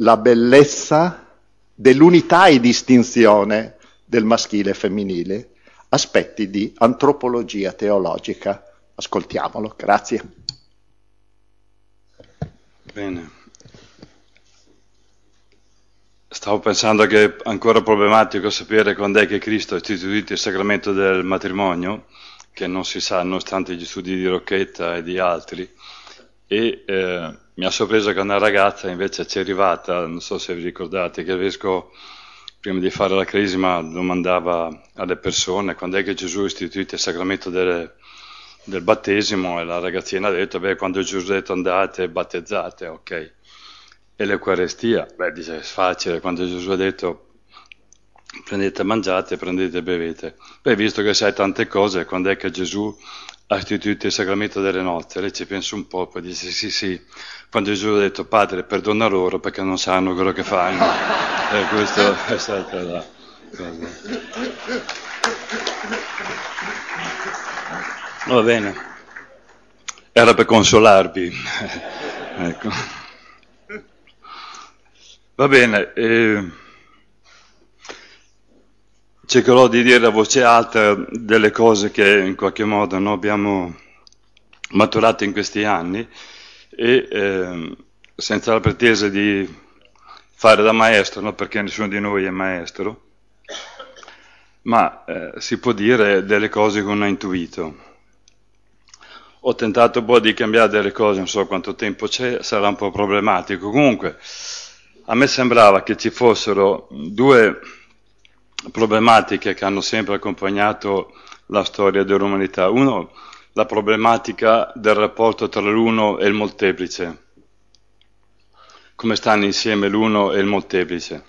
la bellezza dell'unità e distinzione del maschile e femminile, aspetti di antropologia teologica. Ascoltiamolo, grazie. Bene. Stavo pensando che è ancora problematico sapere quando è che Cristo ha istituito il sacramento del matrimonio, che non si sa nonostante gli studi di Rocchetta e di altri, e eh, mi ha sorpreso che una ragazza invece ci è arrivata, non so se vi ricordate, che il vescovo prima di fare la crisma domandava alle persone quando è che Gesù ha istituito il sacramento del, del battesimo e la ragazzina ha detto, beh, quando Gesù ha detto andate battezzate, ok. E l'Eucarestia, beh, dice, è facile, quando Gesù ha detto prendete, mangiate, prendete e bevete. Beh, visto che sai tante cose, quando è che Gesù istituito il sacramento delle nozze, lei ci pensa un po', poi dice sì sì, quando Gesù ha detto Padre perdona loro perché non sanno quello che fanno. e questo è stata la cosa. Va bene, era per consolarvi. ecco. Va bene. Eh, cercherò di dire a voce alta delle cose che in qualche modo noi abbiamo maturato in questi anni e eh, senza la pretesa di fare da maestro, no? perché nessuno di noi è maestro, ma eh, si può dire delle cose che uno ha intuito. Ho tentato un po' di cambiare delle cose, non so quanto tempo c'è, sarà un po' problematico. Comunque, a me sembrava che ci fossero due problematiche che hanno sempre accompagnato la storia dell'umanità. Uno, la problematica del rapporto tra l'uno e il molteplice, come stanno insieme l'uno e il molteplice.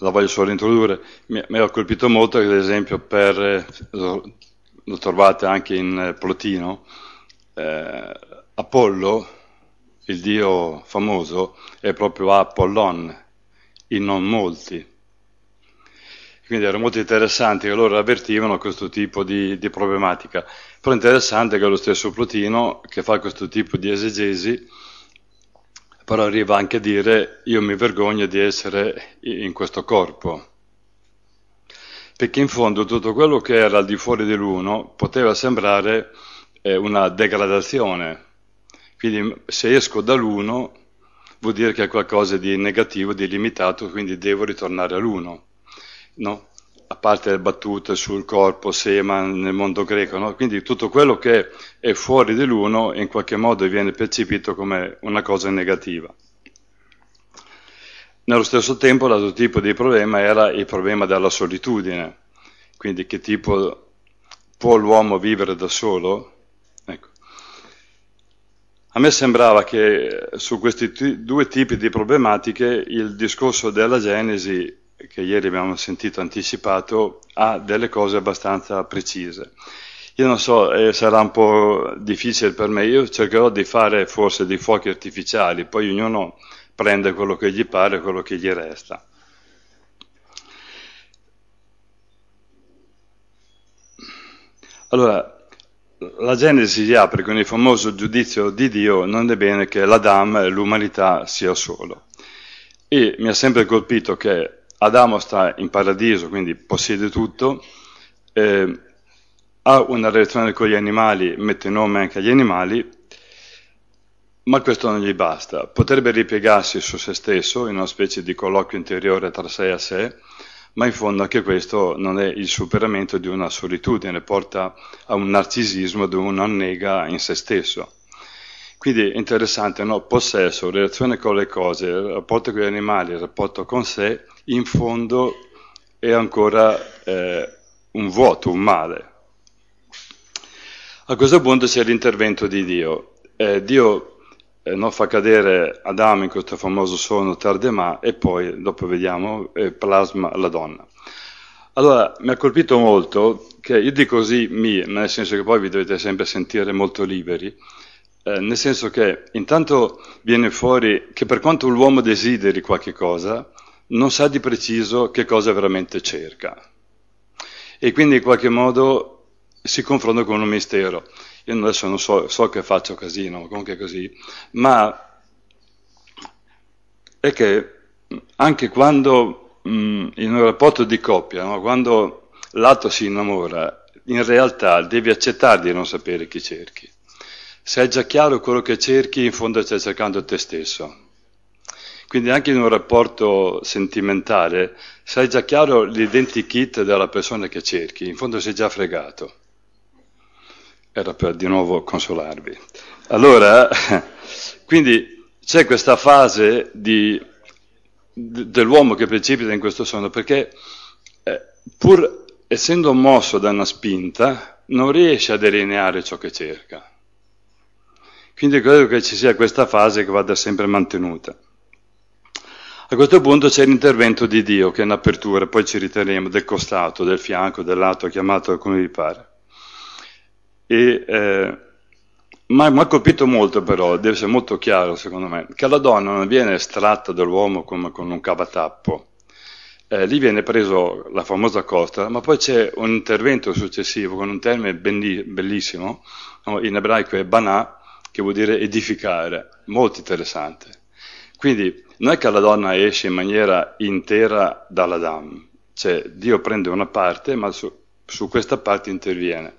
La voglio solo introdurre. Mi, ha colpito molto, ad esempio, per, lo trovate anche in Plotino, eh, Apollo il dio famoso è proprio Apollon, in non molti. Quindi era molto interessante che loro avvertivano questo tipo di, di problematica. Però interessante che lo stesso Plotino, che fa questo tipo di esegesi, però arriva anche a dire io mi vergogno di essere in questo corpo. Perché in fondo tutto quello che era al di fuori dell'uno poteva sembrare eh, una degradazione, quindi se esco dall'uno vuol dire che è qualcosa di negativo, di limitato, quindi devo ritornare all'uno. No? A parte le battute sul corpo, sema nel mondo greco, no? quindi tutto quello che è fuori dell'uno in qualche modo viene percepito come una cosa negativa. Nello stesso tempo l'altro tipo di problema era il problema della solitudine, quindi che tipo può l'uomo vivere da solo? A me sembrava che su questi t- due tipi di problematiche il discorso della Genesi, che ieri abbiamo sentito anticipato, ha delle cose abbastanza precise. Io non so, eh, sarà un po' difficile per me, io cercherò di fare forse dei fuochi artificiali, poi ognuno prende quello che gli pare, quello che gli resta. Allora, la Genesi si apre con il famoso giudizio di Dio, non è bene che l'Adam l'umanità sia solo. E mi ha sempre colpito che Adamo sta in paradiso, quindi possiede tutto, eh, ha una relazione con gli animali, mette nome anche agli animali, ma questo non gli basta. Potrebbe ripiegarsi su se stesso in una specie di colloquio interiore tra sé e sé, ma in fondo anche questo non è il superamento di una solitudine, porta a un narcisismo dove uno annega in se stesso. Quindi è interessante, no? possesso, relazione con le cose, rapporto con gli animali, rapporto con sé, in fondo è ancora eh, un vuoto, un male. A questo punto c'è l'intervento di Dio. Eh, Dio eh, no, fa cadere Adamo in questo famoso sonno tardemà e poi, dopo vediamo, eh, plasma la donna. Allora, mi ha colpito molto che io dico così mi, nel senso che poi vi dovete sempre sentire molto liberi, eh, nel senso che intanto viene fuori che per quanto l'uomo desideri qualche cosa, non sa di preciso che cosa veramente cerca. E quindi in qualche modo si confronta con un mistero. Io adesso non so, so che faccio casino, comunque così, ma è che anche quando mh, in un rapporto di coppia, no, quando l'altro si innamora, in realtà devi accettare di non sapere chi cerchi. Se è già chiaro quello che cerchi, in fondo stai cercando te stesso. Quindi anche in un rapporto sentimentale, se hai già chiaro l'identikit della persona che cerchi, in fondo sei già fregato. Era per di nuovo consolarvi. Allora, quindi c'è questa fase di, dell'uomo che precipita in questo sonno, perché eh, pur essendo mosso da una spinta, non riesce a delineare ciò che cerca. Quindi credo che ci sia questa fase che vada sempre mantenuta. A questo punto c'è l'intervento di Dio che è un'apertura, poi ci riterremo del costato, del fianco, del lato, chiamato come vi pare. E, eh, mi ha colpito molto però, deve essere molto chiaro secondo me, che la donna non viene estratta dall'uomo come con un cavatappo. Eh, lì viene preso la famosa costa, ma poi c'è un intervento successivo con un termine bellissimo, in ebraico è banà, che vuol dire edificare, molto interessante. Quindi non è che la donna esce in maniera intera dall'Adam, cioè Dio prende una parte ma su, su questa parte interviene.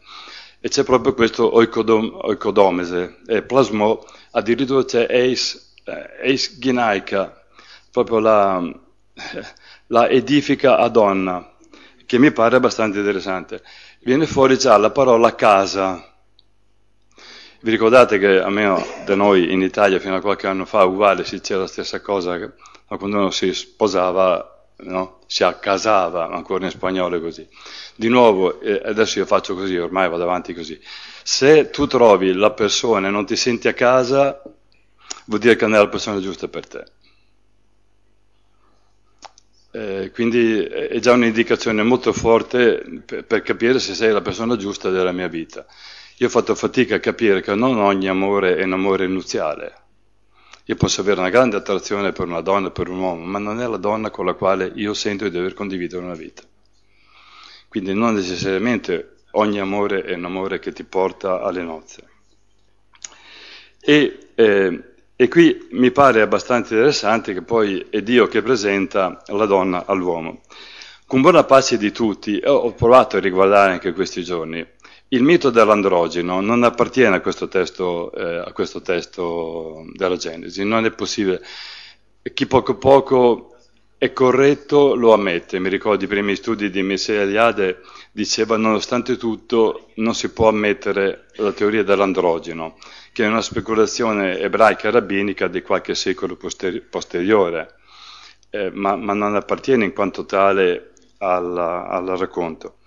E c'è proprio questo oikodom, oikodomese, e plasmò, addirittura c'è eis, eh, ginaica, proprio la, la edifica a donna, che mi pare abbastanza interessante. Viene fuori già la parola casa, vi ricordate che almeno da noi in Italia fino a qualche anno fa uguale si c'era la stessa cosa, che, quando uno si sposava no? si accasava, ancora in spagnolo è così. Di nuovo, eh, adesso io faccio così, ormai vado avanti così. Se tu trovi la persona e non ti senti a casa, vuol dire che non è la persona giusta per te. Eh, quindi è già un'indicazione molto forte per, per capire se sei la persona giusta della mia vita. Io ho fatto fatica a capire che non ogni amore è un amore nuziale. Io posso avere una grande attrazione per una donna, per un uomo, ma non è la donna con la quale io sento di dover condividere una vita. Quindi non necessariamente ogni amore è un amore che ti porta alle nozze. E, eh, e qui mi pare abbastanza interessante che poi è Dio che presenta la donna all'uomo. Con buona pace di tutti, ho provato a riguardare anche questi giorni, il mito dell'androgeno non appartiene a questo, testo, eh, a questo testo della Genesi, non è possibile. Chi poco poco è corretto lo ammette. Mi ricordo i primi studi di Messiah Eliade diceva nonostante tutto non si può ammettere la teoria dell'androgeno, che è una speculazione ebraica rabbinica di qualche secolo posteri- posteriore, eh, ma, ma, non appartiene in quanto tale al, al racconto.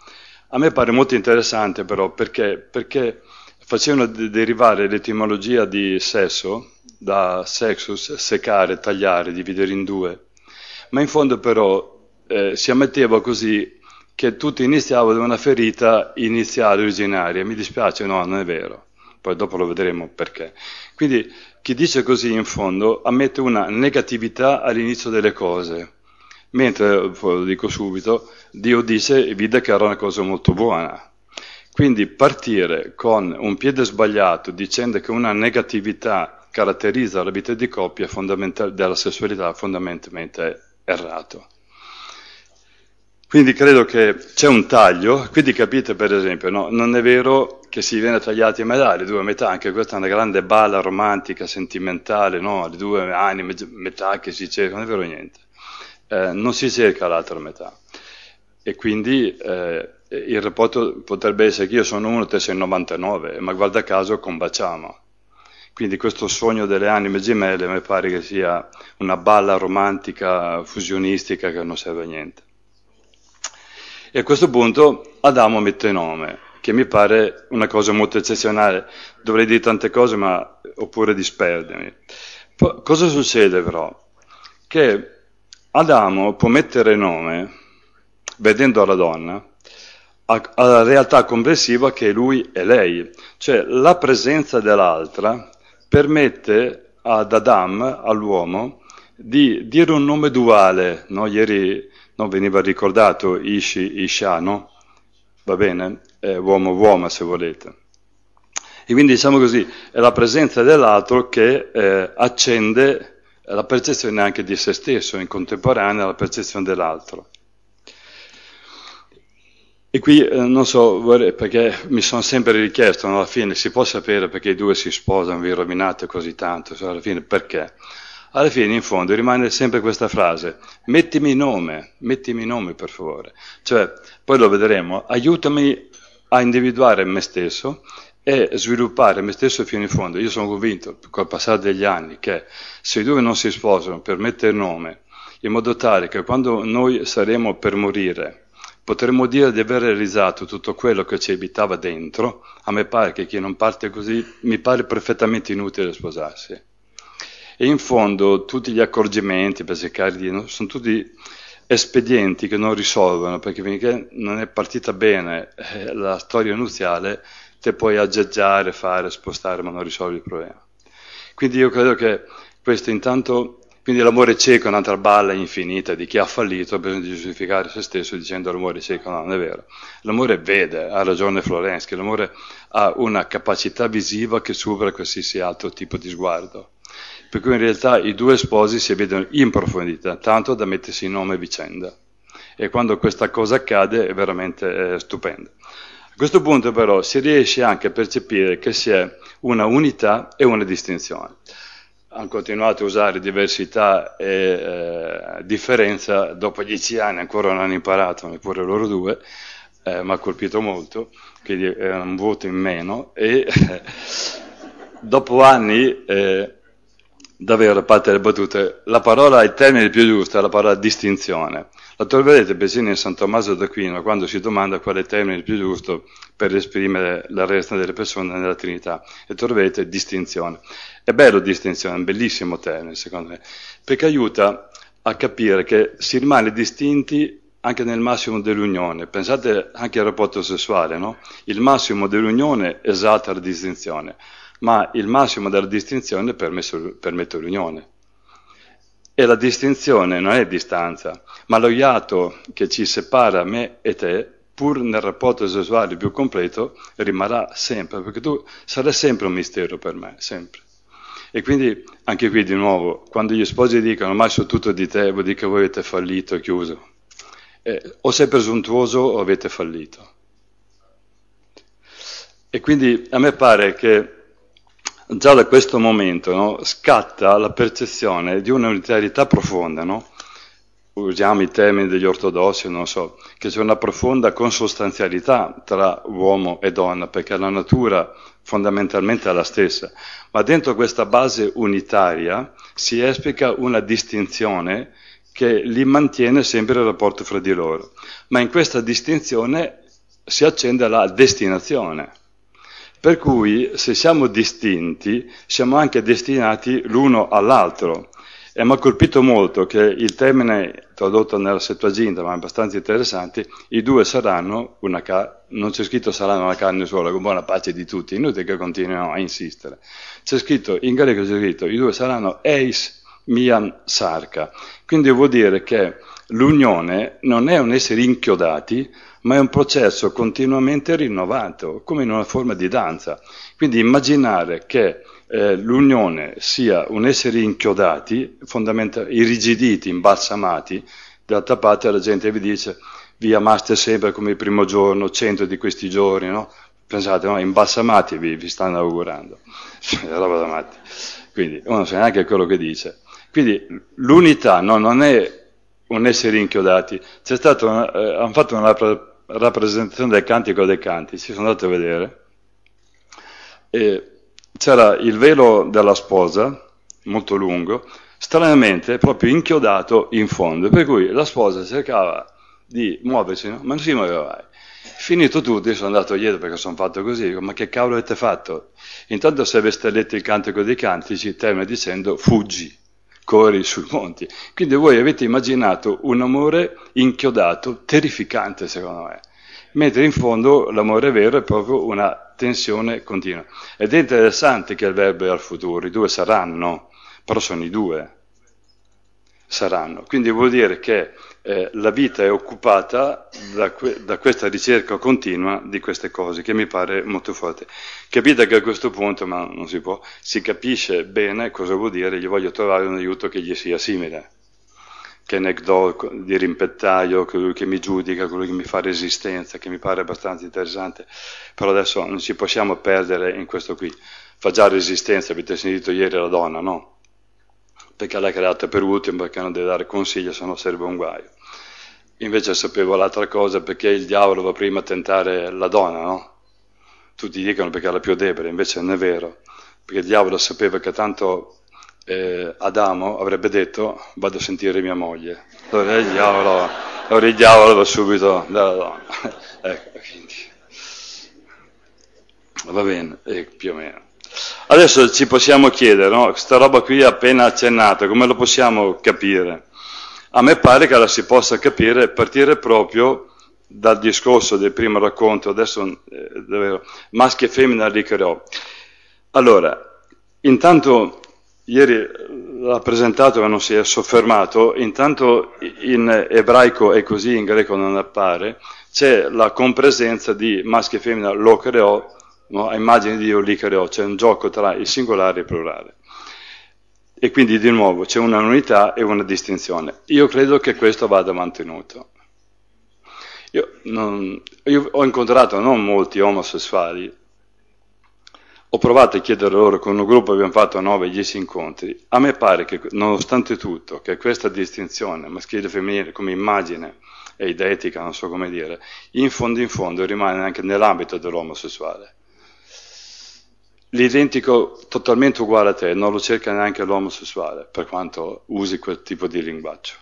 A me pare molto interessante però perché, perché facevano de- derivare l'etimologia di sesso da sexus, secare, tagliare, dividere in due, ma in fondo però eh, si ammetteva così che tutto iniziava da una ferita iniziale originaria. Mi dispiace, no, non è vero. Poi dopo lo vedremo perché. Quindi chi dice così in fondo ammette una negatività all'inizio delle cose mentre, lo dico subito, Dio dice e vide che era una cosa molto buona. Quindi partire con un piede sbagliato dicendo che una negatività caratterizza la vita di coppia della sessualità fondamentalmente errato. Quindi credo che c'è un taglio, quindi capite per esempio, no? non è vero che si viene tagliati a metà, le due metà, anche questa è una grande balla romantica, sentimentale, no? le due anime, metà che si cercano, non è vero niente eh, non si cerca l'altra metà. E quindi eh, il rapporto potrebbe essere che io sono uno, te sei 99, ma guarda caso combaciamo. Quindi questo sogno delle anime gemelle mi pare che sia una balla romantica, fusionistica che non serve a niente. E a questo punto Adamo mette nome, che mi pare una cosa molto eccezionale. Dovrei dire tante cose, ma oppure disperdermi. Poi, cosa succede però? Che Adamo può mettere nome, vedendo la donna, alla realtà complessiva che lui e lei, cioè la presenza dell'altra permette ad Adam, all'uomo, di dire un nome duale, no? ieri non veniva ricordato Ishi, Isha, no? va bene? Eh, uomo, uomo se volete. E quindi diciamo così, è la presenza dell'altro che eh, accende la percezione anche di se stesso, in contemporanea alla percezione dell'altro. E qui eh, non so, vorrei, perché mi sono sempre richiesto, no, alla fine si può sapere perché i due si sposano, vi rovinate così tanto, cioè, alla fine perché? Alla fine, in fondo, rimane sempre questa frase, mettimi nome, mettimi nome per favore. Cioè, poi lo vedremo, aiutami a individuare me stesso e sviluppare me stesso fino in fondo. Io sono convinto, col passare degli anni, che se i due non si sposano per mettere nome, in modo tale che quando noi saremo per morire, potremmo dire di aver realizzato tutto quello che ci abitava dentro, a me pare che chi non parte così, mi pare perfettamente inutile sposarsi. E in fondo tutti gli accorgimenti per cercare di... sono tutti espedienti che non risolvono, perché finché non è partita bene eh, la storia nuziale, te puoi aggeggiare, fare, spostare, ma non risolvi il problema. Quindi io credo che questo intanto, quindi l'amore cieco è un'altra balla infinita di chi ha fallito, ha bisogno di giustificare se stesso dicendo l'amore cieco, no, non è vero. L'amore vede, ha ragione Florensky, l'amore ha una capacità visiva che supera qualsiasi altro tipo di sguardo. Per cui in realtà i due sposi si vedono in profondità, tanto da mettersi in nome vicenda. E quando questa cosa accade è veramente eh, stupendo. A questo punto però si riesce anche a percepire che si è una unità e una distinzione. Hanno continuato a usare diversità e eh, differenza, dopo dieci anni ancora non hanno imparato, neppure loro due, eh, mi ha colpito molto, quindi è un voto in meno, e dopo anni, eh, davvero a parte le battute, la parola, il termine più giusto è la parola distinzione. La troverete persino in San Tommaso d'Aquino quando si domanda qual è il termine più giusto per esprimere la relazione delle persone nella Trinità e troverete distinzione. È bello distinzione, è un bellissimo termine secondo me, perché aiuta a capire che si rimane distinti anche nel massimo dell'unione. Pensate anche al rapporto sessuale, no? Il massimo dell'unione esalta la distinzione, ma il massimo della distinzione permette l'unione. E la distinzione non è distanza, ma lo iato che ci separa me e te, pur nel rapporto sessuale più completo, rimarrà sempre, perché tu sarai sempre un mistero per me, sempre. E quindi anche qui di nuovo, quando gli sposi dicono ma so tutto di te, vuol dire che voi avete fallito, chiuso. Eh, o sei presuntuoso o avete fallito. E quindi a me pare che già da questo momento no, scatta la percezione di un'unitarietà profonda, no? usiamo i termini degli ortodossi, non so, che c'è una profonda consostanzialità tra uomo e donna, perché la natura fondamentalmente è la stessa, ma dentro questa base unitaria si esplica una distinzione che li mantiene sempre il rapporto fra di loro, ma in questa distinzione si accende la destinazione. Per cui se siamo distinti siamo anche destinati l'uno all'altro. E mi ha colpito molto che il termine tradotto nella Settuaginta, ma è abbastanza interessante, i due saranno una carne, non c'è scritto saranno una carne sola, con buona pace di tutti, inutile che continuino a insistere. C'è scritto, in greco c'è scritto, i due saranno eis mian sarca. Quindi vuol dire che l'unione non è un essere inchiodati, ma è un processo continuamente rinnovato, come in una forma di danza. Quindi immaginare che eh, l'unione sia un essere inchiodati, irrigiditi, imbalsamati, d'altra parte la gente vi dice vi amaste sempre come il primo giorno, cento di questi giorni, no? Pensate, no? imbalsamati vi, vi stanno augurando. Roba da matti. Quindi uno sa neanche quello che dice. Quindi l'unità no, non è un essere inchiodati. C'è stato una, eh, hanno fatto una rappresentazione del cantico dei canti, ci sono andato a vedere, e c'era il velo della sposa, molto lungo, stranamente proprio inchiodato in fondo, per cui la sposa cercava di muoversi, no? ma non si muoveva mai. Finito tutto, sono andato dietro perché sono fatto così, dico, ma che cavolo avete fatto? Intanto se aveste letto il cantico dei cantici, termina dicendo fuggi corri sui monti. Quindi voi avete immaginato un amore inchiodato, terrificante secondo me, mentre in fondo l'amore vero è proprio una tensione continua. Ed è interessante che il verbo è al futuro, i due saranno, però sono i due, saranno. Quindi vuol dire che eh, la vita è occupata da, que- da, questa ricerca continua di queste cose, che mi pare molto forte. Capite che a questo punto, ma non si può, si capisce bene cosa vuol dire, gli voglio trovare un aiuto che gli sia simile. Che anecdoto di rimpettaio, colui che mi giudica, colui che mi fa resistenza, che mi pare abbastanza interessante, però adesso non ci possiamo perdere in questo qui. Fa già resistenza, avete sentito ieri la donna, no? Perché l'ha creata per ultimo, perché non deve dare consiglio, se no sarebbe un guaio. Invece sapevo l'altra cosa, perché il diavolo va prima a tentare la donna, no? Tutti dicono perché è la più debole, invece non è vero, perché il diavolo sapeva che tanto eh, Adamo avrebbe detto vado a sentire mia moglie. Allora il diavolo, allora il diavolo va subito dalla donna. ecco, quindi. Va bene, eh, più o meno. Adesso ci possiamo chiedere, no? Questa roba qui appena accennata, come lo possiamo capire? A me pare che la si possa capire partire proprio dal discorso del primo racconto, adesso eh, davvero, maschi e femmina ricreò. Allora, intanto ieri l'ha presentato ma non si è soffermato, intanto in ebraico è così, in greco non appare, c'è la compresenza di maschi e femmina lo creò no? a immagine di Dio li creò, c'è un gioco tra il singolare e il plurale. E quindi di nuovo c'è una unità e una distinzione. Io credo che questo vada mantenuto. Io, non, io ho incontrato non molti omosessuali, ho provato a chiedere loro, con un gruppo abbiamo fatto 9-10 incontri, a me pare che nonostante tutto, che questa distinzione maschile e femminile come immagine e idetica, non so come dire, in fondo in fondo rimane anche nell'ambito dell'omosessuale l'identico totalmente uguale a te non lo cerca neanche l'uomo sessuale, per quanto usi quel tipo di linguaggio.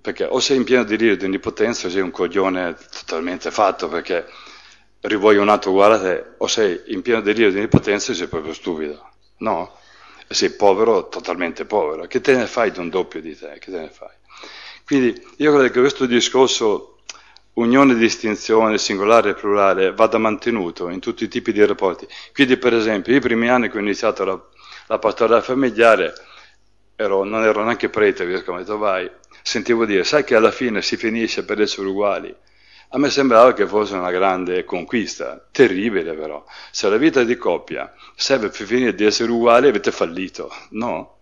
Perché o sei in pieno delirio di onnipotenza o sei un coglione totalmente fatto perché rivuoi un altro uguale a te, o sei in pieno delirio di onnipotenza e sei proprio stupido. No? E sei povero, totalmente povero. Che te ne fai di un doppio di te? Che te ne fai? Quindi io credo che questo discorso unione e distinzione singolare e plurale vada mantenuto in tutti i tipi di rapporti. Quindi per esempio, i primi anni che ho iniziato la, la pastorale familiare, ero, non ero neanche prete, perché ho detto vai, sentivo dire, sai che alla fine si finisce per essere uguali. A me sembrava che fosse una grande conquista, terribile però. Se la vita di coppia serve per finire di essere uguali avete fallito, no.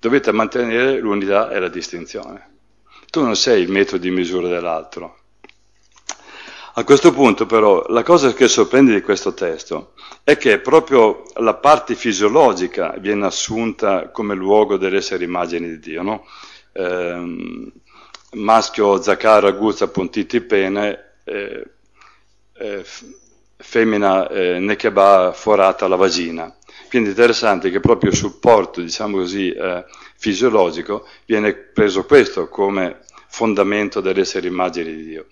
Dovete mantenere l'unità e la distinzione. Tu non sei il metodo di misura dell'altro. A questo punto però la cosa che sorprende di questo testo è che proprio la parte fisiologica viene assunta come luogo dell'essere immagine di Dio, no? eh, maschio Zaccara Guzza Pontiti Pene, eh, eh, femmina eh, Nekeba forata la vagina. Quindi è interessante che proprio il supporto, diciamo così, eh, fisiologico viene preso questo come fondamento dell'essere immagine di Dio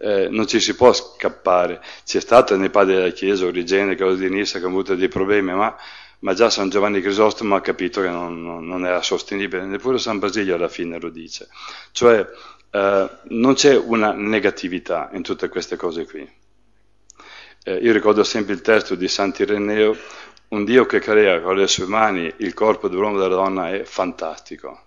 eh, non ci si può scappare. C'è stata nei padri della Chiesa, Origene, Claudio di Nissa, che ha avuto dei problemi, ma, ma, già San Giovanni Crisostomo ha capito che non, non, non, era sostenibile, neppure San Basilio alla fine lo dice. Cioè eh, non c'è una negatività in tutte queste cose qui. Eh, io ricordo sempre il testo di Sant'Ireneo, un Dio che crea con le sue mani il corpo dell'uomo e della donna è fantastico.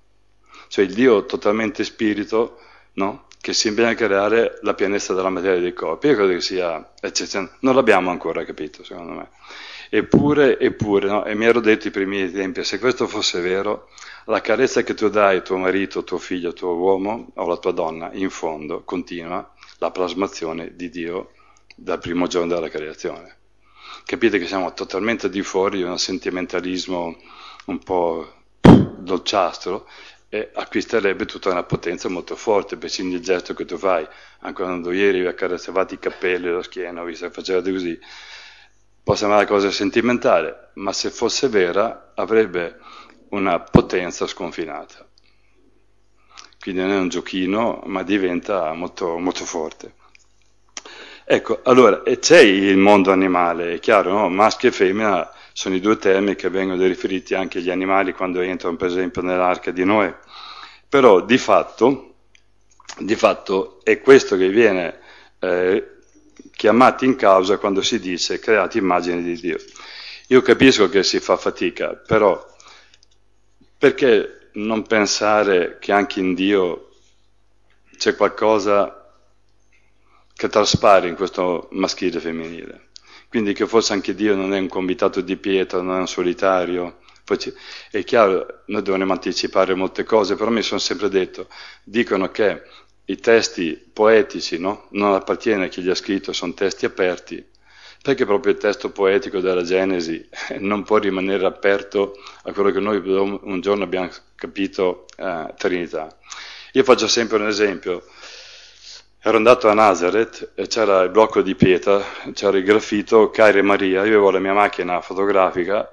Cioè il Dio totalmente spirito, no? Che si impegna a creare la pienezza della materia dei corpi. Io credo che sia eccezionale. Non l'abbiamo ancora capito, secondo me. Eppure, eppure, no? e mi ero detto i primi tempi, se questo fosse vero, la carezza che tu dai a tuo marito, tuo figlio, tuo uomo o alla tua donna, in fondo, continua la plasmazione di Dio dal primo giorno della creazione. Capite che siamo totalmente di fuori di un sentimentalismo un po' dolciastro e acquisterebbe tutta una potenza molto forte, persino il gesto che tu fai. Anche quando ieri vi accarezzavate i capelli, la schiena, vi facevate così, può sembrare una cosa sentimentale, ma se fosse vera avrebbe una potenza sconfinata. Quindi non è un giochino, ma diventa molto, molto forte. Ecco, allora, c'è il mondo animale, è chiaro, no? Maschio e femmina sono i due temi che vengono riferiti anche agli animali quando entrano per esempio nell'arca di Noè. Però di fatto, di fatto è questo che viene eh, chiamato in causa quando si dice creati immagini di Dio. Io capisco che si fa fatica, però perché non pensare che anche in Dio c'è qualcosa che traspare in questo maschile e femminile. Quindi che forse anche Dio non è un convitato di pietra, non è un solitario. È chiaro, noi dovremmo anticipare molte cose, però mi sono sempre detto, dicono che i testi poetici no? non appartiene a chi li ha scritto, sono testi aperti, perché proprio il testo poetico della Genesi non può rimanere aperto a quello che noi un giorno abbiamo capito eh, Trinità. Io faccio sempre un esempio. Ero andato a Nazareth e c'era il blocco di pietra, c'era il graffito Caire Maria, io avevo la mia macchina fotografica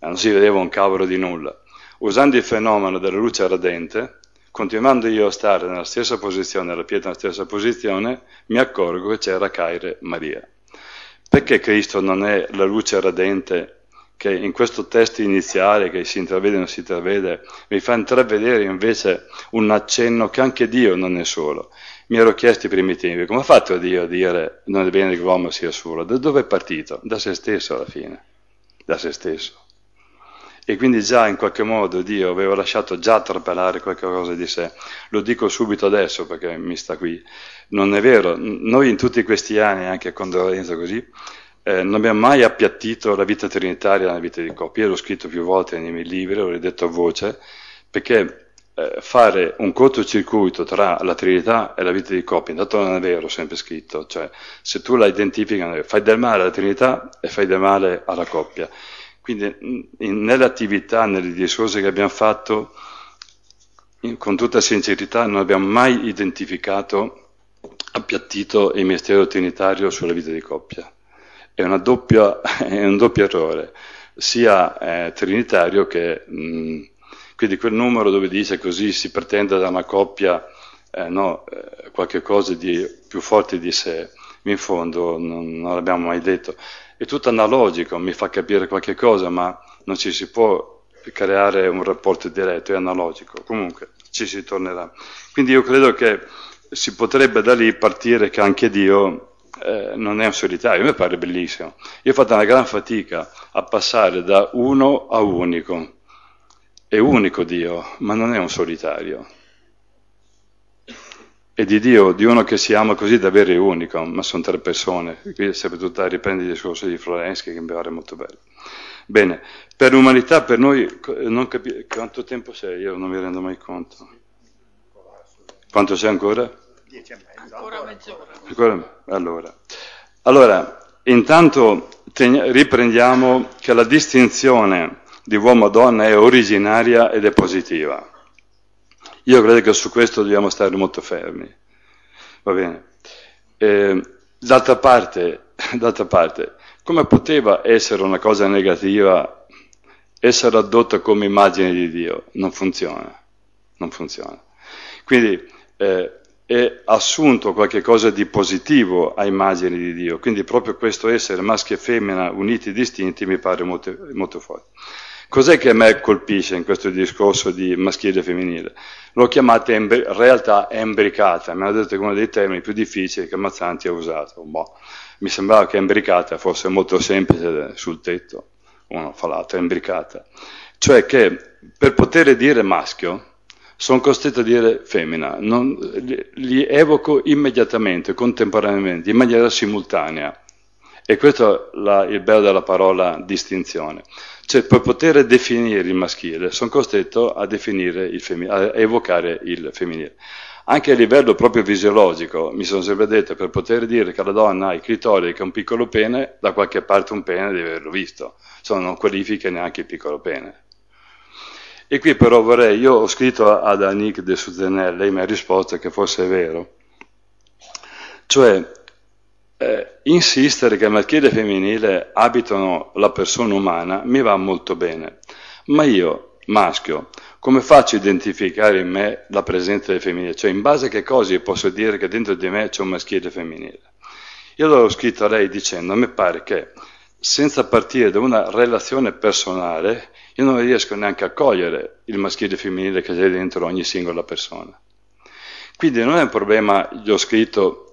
e non si vedeva un cavolo di nulla. Usando il fenomeno della luce radente, continuando io a stare nella stessa posizione, la pietra nella stessa posizione, mi accorgo che c'era Caire Maria. Perché Cristo non è la luce radente che in questo testo iniziale che si intravede e non si intravede mi fa intravedere invece un accenno che anche Dio non è solo. Mi ero chiesto i primitivi, come ha fatto Dio a dire non è bene che l'uomo sia solo? Da dove è partito? Da se stesso alla fine, da se stesso. E quindi già in qualche modo Dio aveva lasciato già trapelare qualcosa di sé. Lo dico subito adesso perché mi sta qui non è vero, noi in tutti questi anni, anche con Lorenzo così, eh, non abbiamo mai appiattito la vita trinitaria nella vita di coppia. L'ho scritto più volte nei miei libri, l'ho detto a voce, perché eh, fare un cortocircuito tra la Trinità e la vita di coppia, intanto non è vero, sempre scritto, cioè se tu la identifichi, fai del male alla Trinità e fai del male alla coppia. Quindi in, nelle attività, nelle discorsi che abbiamo fatto, in, con tutta sincerità, non abbiamo mai identificato appiattito il mistero trinitario sulla vita di coppia. È, doppia, è un doppio errore, sia eh, trinitario che... Mh, quindi quel numero dove dice così si pretende da una coppia eh, no, eh, qualche cosa di più forte di sé, in fondo non, non l'abbiamo mai detto. È tutto analogico, mi fa capire qualche cosa, ma non ci si può creare un rapporto diretto, è analogico. Comunque ci si tornerà. Quindi io credo che si potrebbe da lì partire che anche Dio eh, non è un solitario, a me pare bellissimo. Io ho fatto una gran fatica a passare da uno a unico. È unico Dio, ma non è un solitario. E di Dio, di uno che si ama così davvero è unico, ma sono tre persone. Qui è sempre tutta riprendi il discorso di Florensky che mi pare molto bello. Bene, per l'umanità, per noi, non capi- quanto tempo sei? Io non mi rendo mai conto. Quanto sei ancora? Dieci e mezzo. Ancora mezz'ora. Allora. allora, intanto ten- riprendiamo che la distinzione di uomo-donna è originaria ed è positiva. Io credo che su questo dobbiamo stare molto fermi. Va bene. Eh, d'altra, parte, d'altra parte, come poteva essere una cosa negativa essere addotta come immagine di Dio? Non funziona. Non funziona. Quindi eh, è assunto qualcosa di positivo a immagine di Dio, quindi proprio questo essere maschio e femmina uniti e distinti mi pare molto, molto forte. Cos'è che a me colpisce in questo discorso di maschile e femminile? L'ho chiamata embri- realtà embricata, mi hanno detto che uno dei termini più difficili che Mazzanti ha usato. Boh, mi sembrava che embricata fosse molto semplice sul tetto, uno fa l'altro, embricata. Cioè che per poter dire maschio sono costretto a dire femmina, non, li, li, evoco immediatamente, contemporaneamente, in maniera simultanea. E questo è il bello della parola distinzione. Cioè, per poter definire il maschile, sono costretto a, femi- a evocare il femminile. Anche a livello proprio fisiologico, mi sono sempre detto, per poter dire che la donna ha i clitori che è un piccolo pene, da qualche parte un pene deve averlo visto. Insomma, non qualifica neanche il piccolo pene. E qui però vorrei, io ho scritto ad Annick de Suzenel, lei mi ha risposto che forse è vero, cioè eh, insistere che maschile e femminile abitano la persona umana mi va molto bene, ma io, maschio, come faccio a identificare in me la presenza del femminile? Cioè in base a che cosa posso dire che dentro di me c'è un maschile e femminile? Io l'ho scritto a lei dicendo, a me pare che senza partire da una relazione personale, io non riesco neanche a cogliere il maschile e il femminile che c'è dentro ogni singola persona. Quindi non è un problema, gli ho scritto,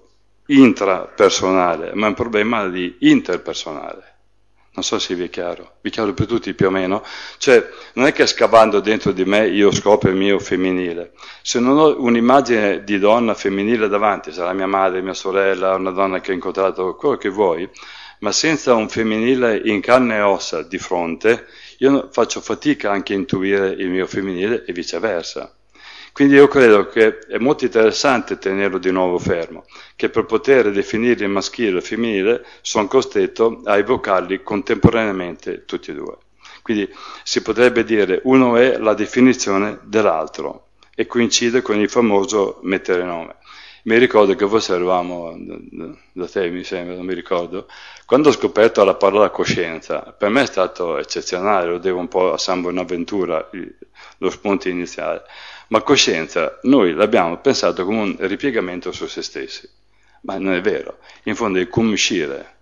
intrapersonale, ma è un problema di interpersonale. Non so se vi è chiaro, vi è chiaro per tutti più o meno. Cioè, non è che scavando dentro di me io scopro il mio femminile. Se non ho un'immagine di donna femminile davanti, sarà mia madre, mia sorella, una donna che ho incontrato, quello che vuoi, ma senza un femminile in carne e ossa di fronte, io faccio fatica anche a intuire il mio femminile e viceversa. Quindi io credo che è molto interessante tenerlo di nuovo fermo, che per poter definire il maschile il femminile sono costretto a evocarli contemporaneamente tutti e due. Quindi si potrebbe dire uno è la definizione dell'altro e coincide con il famoso mettere nome. Mi ricordo che forse eravamo da te, mi sembra, non mi ricordo, quando ho scoperto la parola coscienza, per me è stato eccezionale, lo devo un po' a San Bonaventura, lo spunto iniziale ma coscienza noi l'abbiamo pensato come un ripiegamento su se stessi, ma non è vero, in fondo è come uscire.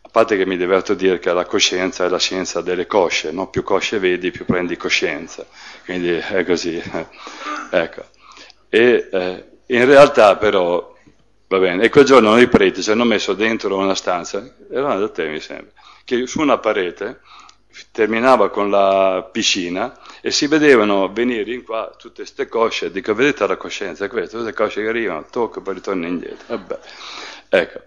A parte che mi diverto a dire che la coscienza è la scienza delle cosce, no? più cosce vedi più prendi coscienza, quindi è così. ecco. E eh, in realtà però, va bene, e quel giorno i preti ci hanno messo dentro una stanza, erano da te mi sembra, che su una parete terminava con la piscina e si vedevano venire in qua tutte queste cosce, dico vedete la coscienza, queste, tutte le cosce che arrivano, tocco, poi ritorno indietro. Vabbè. Ecco.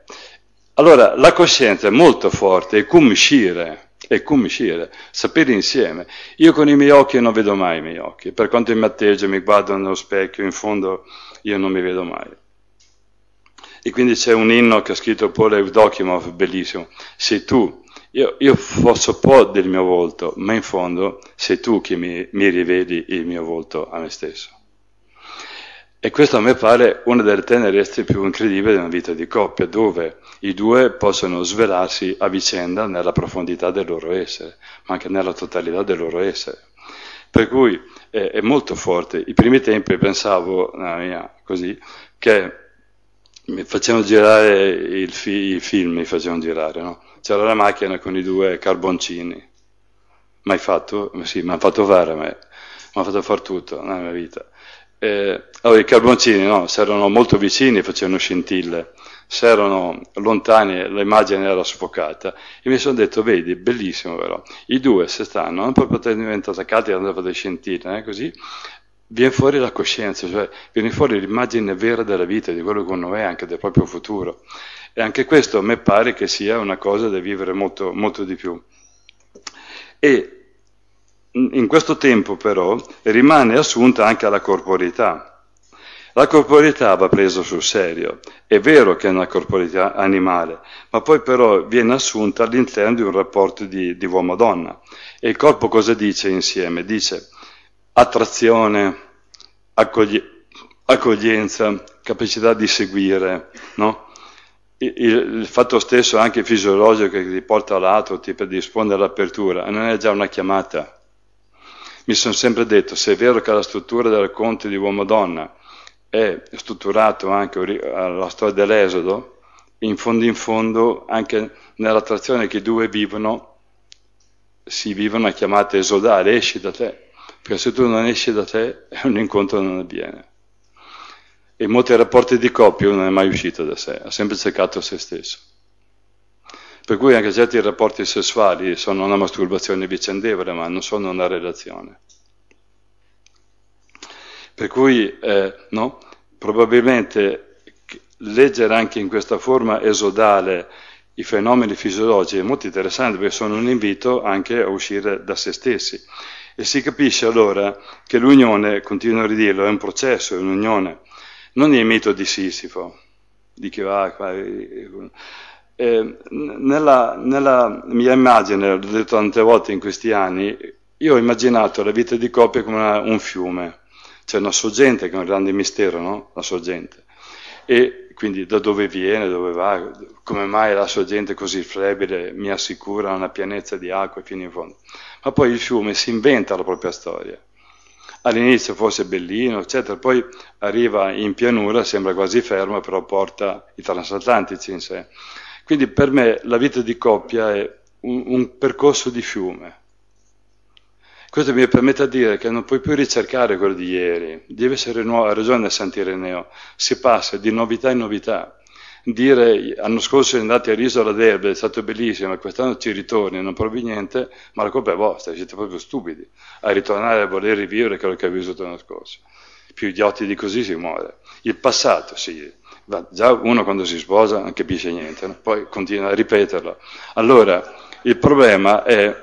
Allora, la coscienza è molto forte, è come uscire, è come uscire, sapere insieme. Io con i miei occhi non vedo mai i miei occhi, per quanto mi atteggio, mi guardo nello specchio, in fondo io non mi vedo mai. E quindi c'è un inno che ha scritto Paul Evdokimov, bellissimo, sei tu io, io posso po' del mio volto, ma in fondo sei tu che mi, mi riveli il mio volto a me stesso. E questo a me pare una delle tenerezze più incredibili di una vita di coppia, dove i due possono svelarsi a vicenda nella profondità del loro essere, ma anche nella totalità del loro essere. Per cui è, è molto forte. I primi tempi pensavo, mia, così, che mi facevano girare il fi- i film, mi facevano girare, no? c'era la macchina con i due carboncini. Mai fatto? Sì, mi hanno fatto fare mi hanno fatto fare tutto nella mia vita. Eh, allora, i carboncini, no, se erano molto vicini facevano scintille, se erano lontani l'immagine era sfocata. E mi sono detto, vedi, bellissimo però, i due se stanno, non proprio diventano attaccati a fare scintille, eh, così, viene fuori la coscienza, cioè viene fuori l'immagine vera della vita, di quello che uno è, anche del proprio futuro. E anche questo a me pare che sia una cosa da vivere molto, molto di più. E in questo tempo però rimane assunta anche la corporità. La corporità va presa sul serio. È vero che è una corporità animale, ma poi però viene assunta all'interno di un rapporto di, di uomo-donna. E il corpo cosa dice insieme? Dice attrazione, accogli- accoglienza, capacità di seguire, no? il, il, fatto stesso anche fisiologico che ti porta all'atto, ti predispone all'apertura, non è già una chiamata. Mi sono sempre detto, se è vero che la struttura del racconto di uomo-donna è strutturato anche alla storia dell'Esodo, in fondo in fondo anche nell'attrazione che i due vivono, si vivono a chiamate esodali, esci da te perché se tu non esci da te, un incontro non avviene. E in molti rapporti di coppia non è mai uscito da sé, ha sempre cercato se stesso. Per cui anche certi rapporti sessuali sono una masturbazione vicendevole, ma non sono una relazione. Per cui, eh, no, probabilmente leggere anche in questa forma esodale i fenomeni fisiologici è molto interessante perché sono un invito anche a uscire da se stessi. E si capisce allora che l'unione, continuo a ridirlo, è un processo, è un'unione, non il mito di Sisifo, di chi va, qua, eh, nella, nella, mia immagine, l'ho detto tante volte in questi anni, io ho immaginato la vita di coppia come una, un fiume, c'è una sorgente che è un grande mistero, no? La sorgente. E quindi da dove viene, dove va, come mai la sorgente così flebile mi assicura una pianezza di acqua fino in fondo ma poi il fiume si inventa la propria storia. All'inizio forse bellino, eccetera, poi arriva in pianura, sembra quasi fermo, però porta i transatlantici in sé. Quindi per me la vita di coppia è un, un percorso di fiume. Questo mi permette di dire che non puoi più ricercare quello di ieri, deve essere nuovo, ha ragione Sant'Ireneo, si passa di novità in novità. Dire l'anno scorso siete andati a Risola d'Erbe, è stato bellissimo, quest'anno ci ritorni, non provi niente, ma la colpa è vostra, siete proprio stupidi a ritornare a voler rivivere quello che avete vissuto l'anno scorso. Più idioti di così si muore. Il passato, sì, già uno quando si sposa non capisce niente, no? poi continua a ripeterlo. Allora, il problema è,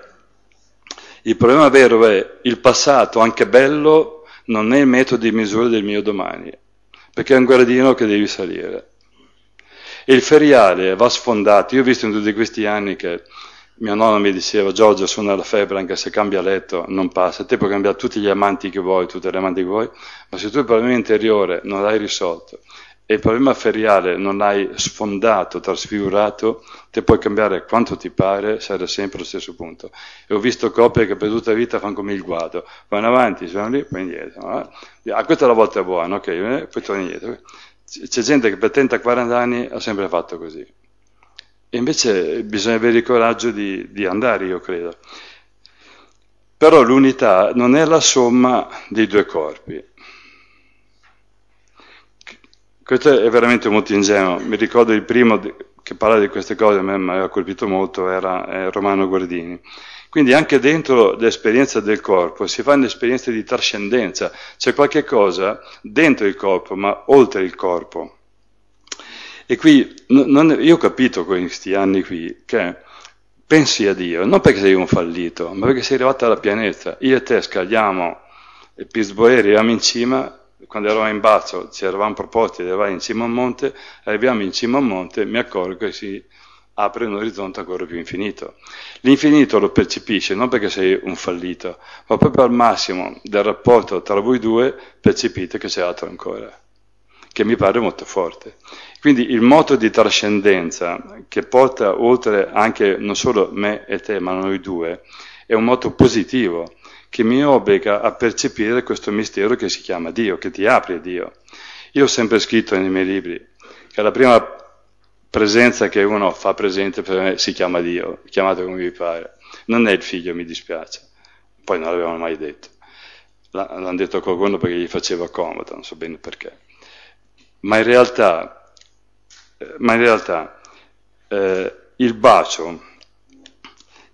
il problema vero è il passato, anche bello, non è il metodo di misura del mio domani, perché è un gradino che devi salire. E il feriale va sfondato. Io ho visto in tutti questi anni che mia nonna mi diceva Giorgio suona la febbre anche se cambia letto non passa, te puoi cambiare tutti gli amanti che vuoi, tutte le amanti che vuoi, ma se tu il problema interiore non l'hai risolto e il problema feriale non l'hai sfondato, trasfigurato, te puoi cambiare quanto ti pare, sarai sempre allo stesso punto. E ho visto coppie che per tutta la vita fanno come il guado, vanno avanti, sono lì, poi indietro. Eh? Ah, questa è la volta buona, ok, eh? poi torni indietro. C'è gente che per 30-40 anni ha sempre fatto così. E invece bisogna avere il coraggio di, di andare, io credo. Però l'unità non è la somma dei due corpi. Questo è veramente molto ingenuo. Mi ricordo il primo che parla di queste cose, a me mi aveva colpito molto, era Romano Guardini. Quindi anche dentro l'esperienza del corpo si fa un'esperienza di trascendenza, c'è qualche cosa dentro il corpo, ma oltre il corpo. E qui non, io ho capito questi anni qui che pensi a Dio, non perché sei un fallito, ma perché sei arrivato alla pianezza. Io e te scagliamo il Pisboeri, eravamo in cima, quando eravamo in basso ci eravamo proposti di arrivare in cima a un monte, arriviamo in cima a un monte, mi accorgo che si apre un orizzonte ancora più infinito. L'infinito lo percepisce non perché sei un fallito, ma proprio al massimo del rapporto tra voi due percepite che c'è altro ancora, che mi pare molto forte. Quindi il moto di trascendenza che porta oltre anche non solo me e te, ma noi due, è un moto positivo che mi obbliga a percepire questo mistero che si chiama Dio, che ti apre Dio. Io ho sempre scritto nei miei libri che la prima presenza che uno fa presente per me si chiama Dio, chiamato come vi pare. Non è il figlio, mi dispiace. Poi non l'avevano mai detto. L'hanno detto a qualcuno perché gli faceva comodo, non so bene perché. Ma in realtà, eh, ma in realtà eh, il bacio,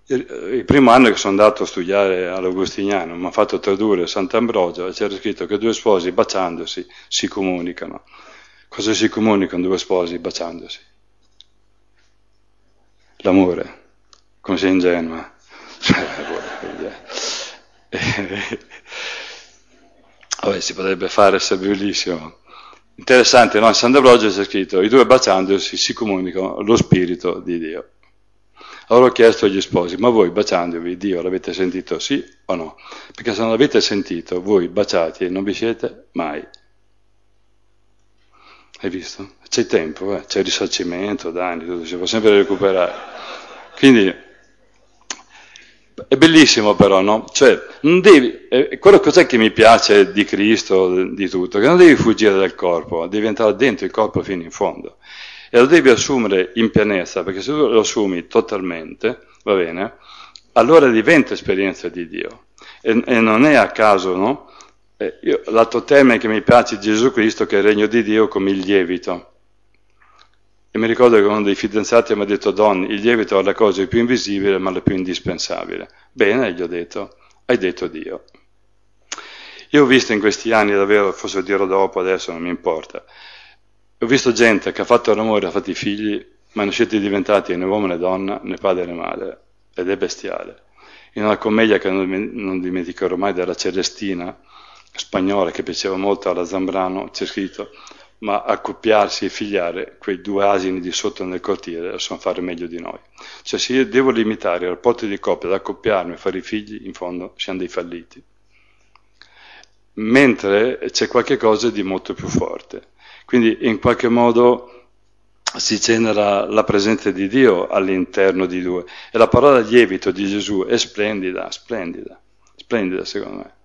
il, il, primo anno che sono andato a studiare all'Augustiniano, mi ha fatto tradurre Sant'Ambrogio e c'era scritto che due sposi baciandosi si comunicano. Cosa si comunicano due sposi baciandosi? L'amore, come sei ingenua. Vabbè, si potrebbe fare, sarebbe bellissimo. Interessante, no? In San D'Ambrogio c'è scritto, i due baciandosi si comunicano lo spirito di Dio. Allora ho chiesto agli sposi, ma voi baciandovi Dio l'avete sentito sì o no? Perché se non l'avete sentito, voi baciati non vi siete mai. Hai visto? C'è tempo, eh? c'è risarcimento, danni, tutto, si può sempre recuperare. Quindi è bellissimo però, no? Cioè, devi, eh, quello cos'è che mi piace di Cristo, di tutto, che non devi fuggire dal corpo, devi entrare dentro il corpo fino in fondo. E lo devi assumere in pienezza, perché se tu lo assumi totalmente, va bene, allora diventa esperienza di Dio. E, e non è a caso, no? Eh, io, l'altro termine che mi piace di Gesù Cristo, che è il regno di Dio come il lievito. E mi ricordo che uno dei fidanzati mi ha detto, Don, il lievito è la cosa più invisibile ma la più indispensabile. Bene, gli ho detto, hai detto Dio. Io ho visto in questi anni, davvero, forse lo dirò dopo, adesso non mi importa, ho visto gente che ha fatto l'amore, ha fatto i figli, ma non siete diventati né uomo né donna, né padre né madre, ed è bestiale. In una commedia che non dimenticherò mai della Celestina, spagnola, che piaceva molto alla Zambrano, c'è scritto ma accoppiarsi e figliare quei due asini di sotto nel cortile sono fare meglio di noi. Cioè se io devo limitare il rapporto di coppia ad accoppiarmi e fare i figli, in fondo siamo dei falliti. Mentre c'è qualche cosa di molto più forte. Quindi in qualche modo si genera la presenza di Dio all'interno di due. E la parola lievito di Gesù è splendida, splendida, splendida secondo me.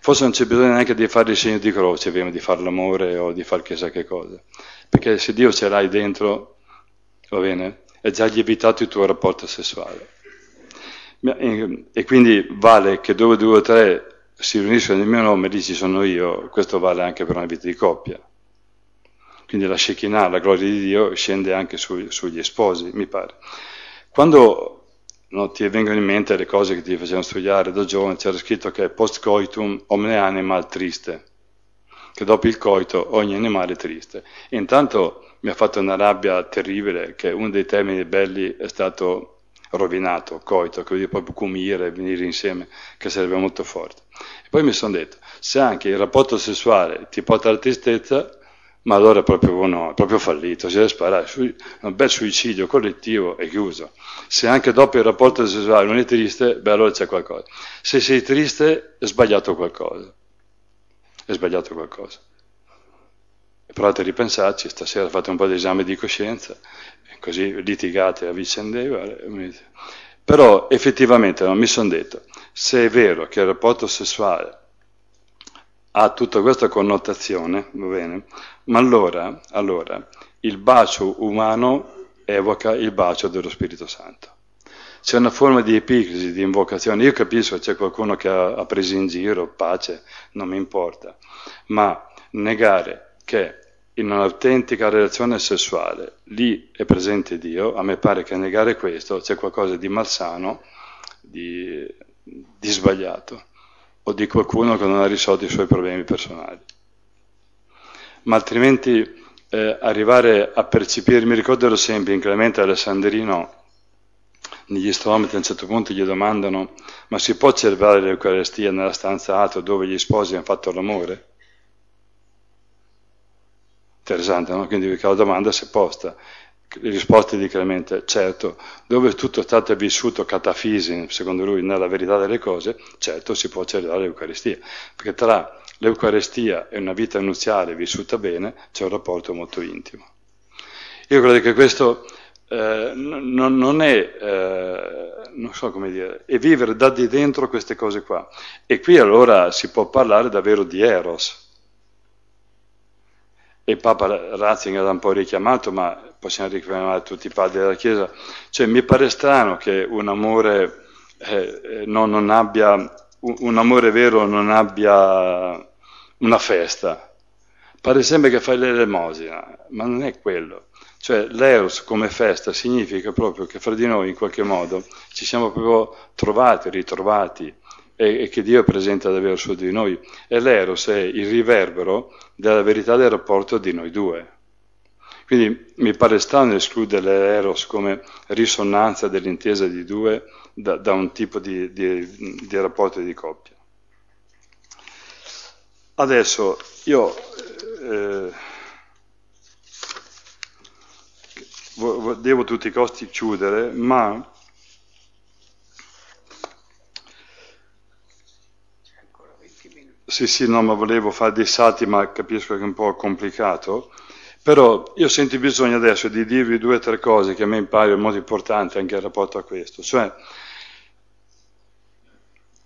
Forse non c'è bisogno neanche di fare il segno di croce prima di fare l'amore o di fare chissà che cosa. Perché se Dio ce l'hai dentro, va bene, è già lievitato il tuo rapporto sessuale. E quindi vale che dove due o tre si riuniscono nel mio nome, lì ci sono io, questo vale anche per una vita di coppia. Quindi la Shekinah, la gloria di Dio, scende anche su, sugli sposi, mi pare. Quando no, ti vengono in mente le cose che ti facevano studiare da giovane, c'era scritto che post coitum omne animal triste, che dopo il coito ogni animale è triste. E intanto mi ha fatto una rabbia terribile che uno dei termini belli è stato rovinato, coito, che vuol dire proprio cumire, venire insieme, che sarebbe molto forte. E poi mi sono detto, se anche il rapporto sessuale ti porta alla tristezza, ma allora è proprio, no, è proprio fallito, si deve sparare, un bel suicidio collettivo è chiuso. Se anche dopo il rapporto sessuale non è triste, beh allora c'è qualcosa. Se sei triste è sbagliato qualcosa, è sbagliato qualcosa. Provate a ripensarci, stasera fate un po' di esame di coscienza, così litigate a vicendevole. Però effettivamente no, mi sono detto, se è vero che il rapporto sessuale ha tutta questa connotazione, va bene? Ma allora, allora, il bacio umano evoca il bacio dello Spirito Santo. C'è una forma di epiclisi, di invocazione. Io capisco c'è qualcuno che ha, ha preso in giro, pace, non mi importa. Ma negare che in un'autentica relazione sessuale lì è presente Dio, a me pare che negare questo c'è qualcosa di malsano, di, di sbagliato o di qualcuno che non ha risolto i suoi problemi personali. Ma altrimenti eh, arrivare a percepire, mi ricordo sempre in Clemente Alessandrino, negli strometri a un certo punto gli domandano ma si può celebrare l'Eucaristia nella stanza alta dove gli sposi hanno fatto l'amore? Interessante, no? Quindi la domanda si è posta. Risposte di Clemente, certo, dove tutto è stato vissuto catafisi, secondo lui, nella verità delle cose, certo si può celebrare l'Eucaristia, perché tra l'Eucaristia e una vita nuziale vissuta bene c'è un rapporto molto intimo. Io credo che questo eh, non, non, è, eh, non so come dire, è vivere da di dentro queste cose qua. E qui allora si può parlare davvero di Eros e Papa Ratzinger l'ha un po' richiamato, ma possiamo richiamare tutti i padri della Chiesa, cioè mi pare strano che un amore, eh, eh no, non abbia, un amore vero non abbia una festa. Pare sempre che fai l'elemosina, ma non è quello. Cioè l'Eros come festa significa proprio che fra di noi in qualche modo ci siamo proprio trovati, ritrovati, e, che Dio è presente davvero su di noi. E l'eros è il riverbero della verità del rapporto di noi due. Quindi mi pare strano escludere l'eros come risonanza dell'intesa di due da, da un tipo di, di, di rapporto di coppia. Adesso io eh, devo a tutti i costi chiudere, ma Sì, sì, no, ma volevo fare dei salti, ma capisco che è un po' complicato. Però io sento bisogno adesso di dirvi due o tre cose che a me paiono molto importanti anche in rapporto a questo. Cioè,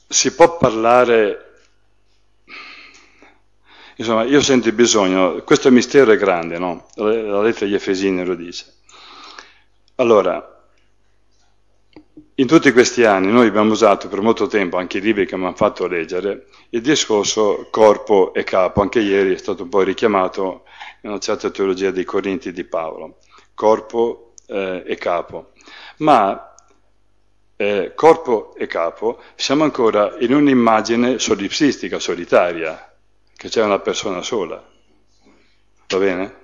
si può parlare, insomma, io sento bisogno, questo mistero è grande, no? La lettera agli Efesini lo dice. Allora, in tutti questi anni noi abbiamo usato per molto tempo, anche i libri che mi hanno fatto leggere, il discorso corpo e capo. Anche ieri è stato un po' richiamato in una certa teologia dei Corinti di Paolo. Corpo eh, e capo. Ma eh, corpo e capo siamo ancora in un'immagine solipsistica, solitaria, che c'è una persona sola. Va bene?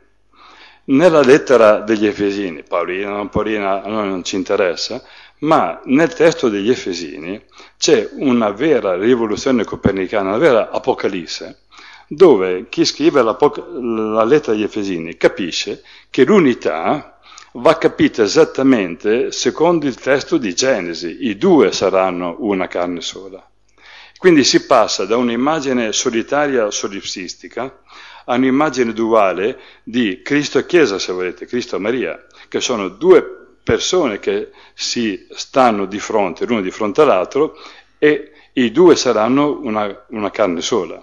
Nella lettera degli Efesini, Paolina, non Paolina, a noi non ci interessa, ma nel testo degli Efesini c'è una vera rivoluzione copernicana, una vera apocalisse, dove chi scrive la lettera agli Efesini capisce che l'unità va capita esattamente secondo il testo di Genesi, i due saranno una carne sola. Quindi si passa da un'immagine solitaria solipsistica a un'immagine duale di Cristo e Chiesa, se volete, Cristo e Maria, che sono due persone che si stanno di fronte, l'uno di fronte all'altro, e i due saranno una, una carne sola.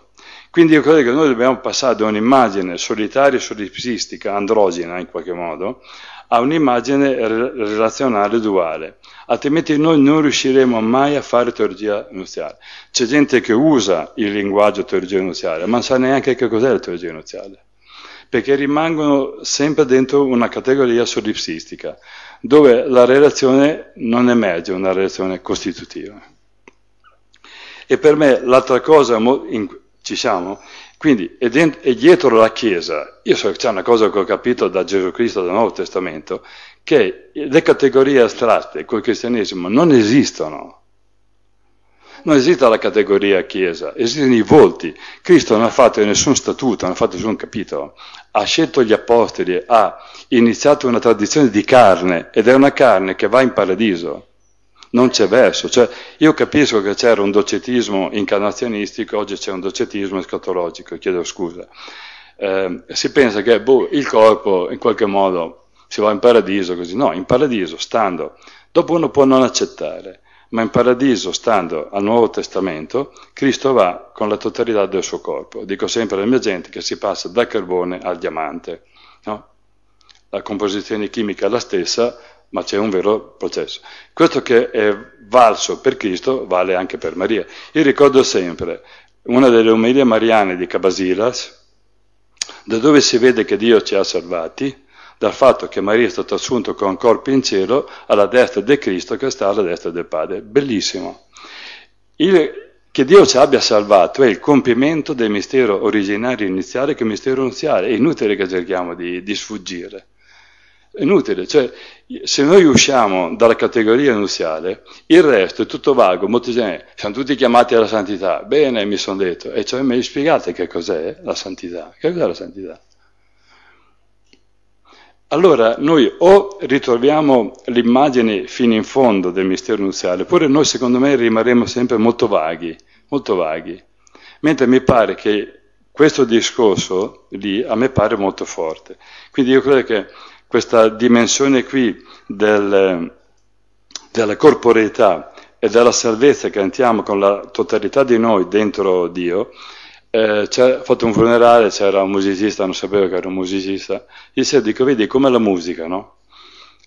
Quindi io credo che noi dobbiamo passare da un'immagine solitaria, solipsistica, androgena in qualche modo, a un'immagine relazionale duale, altrimenti noi non riusciremo mai a fare teologia nuziale. C'è gente che usa il linguaggio teologia nuziale, ma non sa neanche che cos'è la teologia nuziale perché rimangono sempre dentro una categoria solipsistica, dove la relazione non emerge una relazione costitutiva. E per me l'altra cosa, ci siamo? Quindi è, dentro, è dietro la Chiesa, io so che c'è una cosa che ho capito da Gesù Cristo, dal Nuovo Testamento, che le categorie astratte col cristianesimo non esistono. Non esiste la categoria Chiesa, esistono i volti. Cristo non ha fatto nessun statuto, non ha fatto nessun capitolo. Ha scelto gli apostoli, ha iniziato una tradizione di carne ed è una carne che va in paradiso. Non c'è verso. Cioè, io capisco che c'era un docetismo incarnazionistico, oggi c'è un docetismo escatologico, chiedo scusa. Eh, si pensa che boh, il corpo in qualche modo si va in paradiso così. No, in paradiso, stando. Dopo uno può non accettare ma in paradiso, stando al Nuovo Testamento, Cristo va con la totalità del suo corpo. Dico sempre alle mie gente che si passa dal carbone al diamante. No? La composizione chimica è la stessa, ma c'è un vero processo. Questo che è valso per Cristo vale anche per Maria. Io ricordo sempre una delle omelie mariane di Cabasilas, da dove si vede che Dio ci ha salvati, dal fatto che Maria è stato assunto con corpo in cielo alla destra del Cristo che sta alla destra del Padre. Bellissimo. Il, che Dio ci abbia salvato è il compimento del mistero originario iniziale che è il mistero nuziale. È inutile che cerchiamo di, di sfuggire. È inutile, cioè se noi usciamo dalla categoria nuziale, il resto è tutto vago, molti gente, siamo tutti chiamati alla santità. Bene, mi sono detto, e cioè mi spiegate che cos'è la santità? Che cos'è la santità? Allora noi o ritroviamo l'immagine fino in fondo del mistero nuziale, oppure noi secondo me rimarremo sempre molto vaghi, molto vaghi. Mentre mi pare che questo discorso lì a me pare molto forte. Quindi io credo che questa dimensione qui del, della corporeità e della salvezza che entriamo con la totalità di noi dentro Dio, eh, ho fatto un funerale, c'era un musicista, non sapevo che era un musicista, gli si dico, vedi, come la musica, no?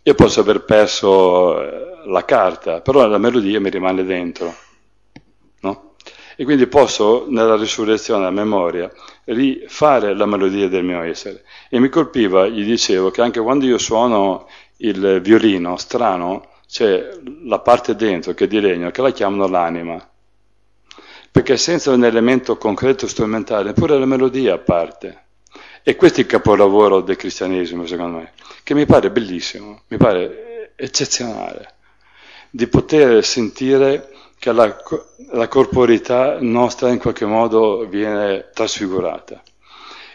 Io posso aver perso eh, la carta, però la melodia mi rimane dentro, no? E quindi posso, nella risurrezione, a memoria, rifare la melodia del mio essere. E mi colpiva, gli dicevo, che anche quando io suono il violino strano, c'è la parte dentro che è di legno, che la chiamano l'anima perché senza un elemento concreto strumentale, neppure la melodia parte. E questo è il capolavoro del cristianesimo, secondo me, che mi pare bellissimo, mi pare eccezionale, di poter sentire che la, la corporità nostra in qualche modo viene trasfigurata.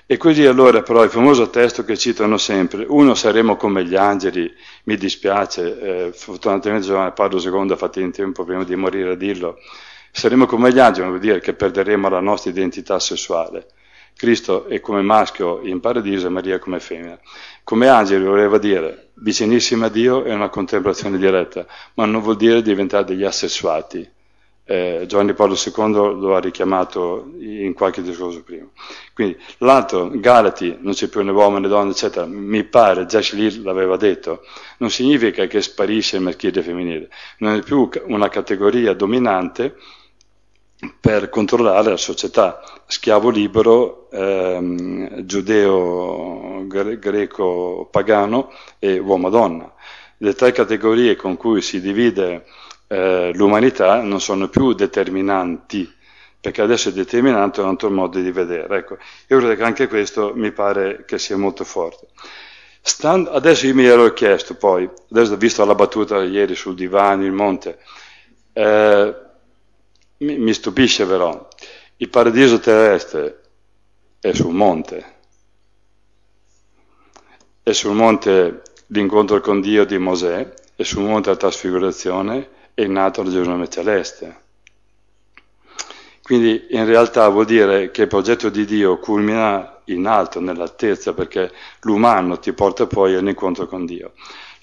E così allora però il famoso testo che citano sempre, uno saremo come gli angeli, mi dispiace, eh, fortunatamente Giovanni Paolo II ha fatto in tempo prima di morire a dirlo, Saremo come gli angeli, vuol dire che perderemo la nostra identità sessuale. Cristo è come maschio in paradiso e Maria come femmina. Come angeli voleva dire vicinissima a Dio è una contemplazione diretta, ma non vuol dire diventare degli assessuati. Eh, Giovanni Paolo II lo ha richiamato in qualche discorso prima. Quindi l'altro, Galati, non c'è più né uomo né donna, eccetera, mi pare, già lì l'aveva detto, non significa che sparisce il maschile il femminile, non è più una categoria dominante, per controllare la società, schiavo libero, ehm, giudeo, gre- greco, pagano e uomo-donna. Le tre categorie con cui si divide eh, l'umanità non sono più determinanti, perché adesso è determinante un altro modo di vedere. Ecco, io credo che anche questo mi pare che sia molto forte. Stand, adesso io mi ero chiesto poi, adesso visto la battuta ieri sul divano, il monte, eh, mi, mi stupisce però, il paradiso terrestre è sul monte, è sul monte l'incontro con Dio di Mosè, è sul monte la trasfigurazione, è nato la Gerusalemme celeste. Quindi in realtà vuol dire che il progetto di Dio culmina in alto, nell'altezza, perché l'umano ti porta poi all'incontro con Dio.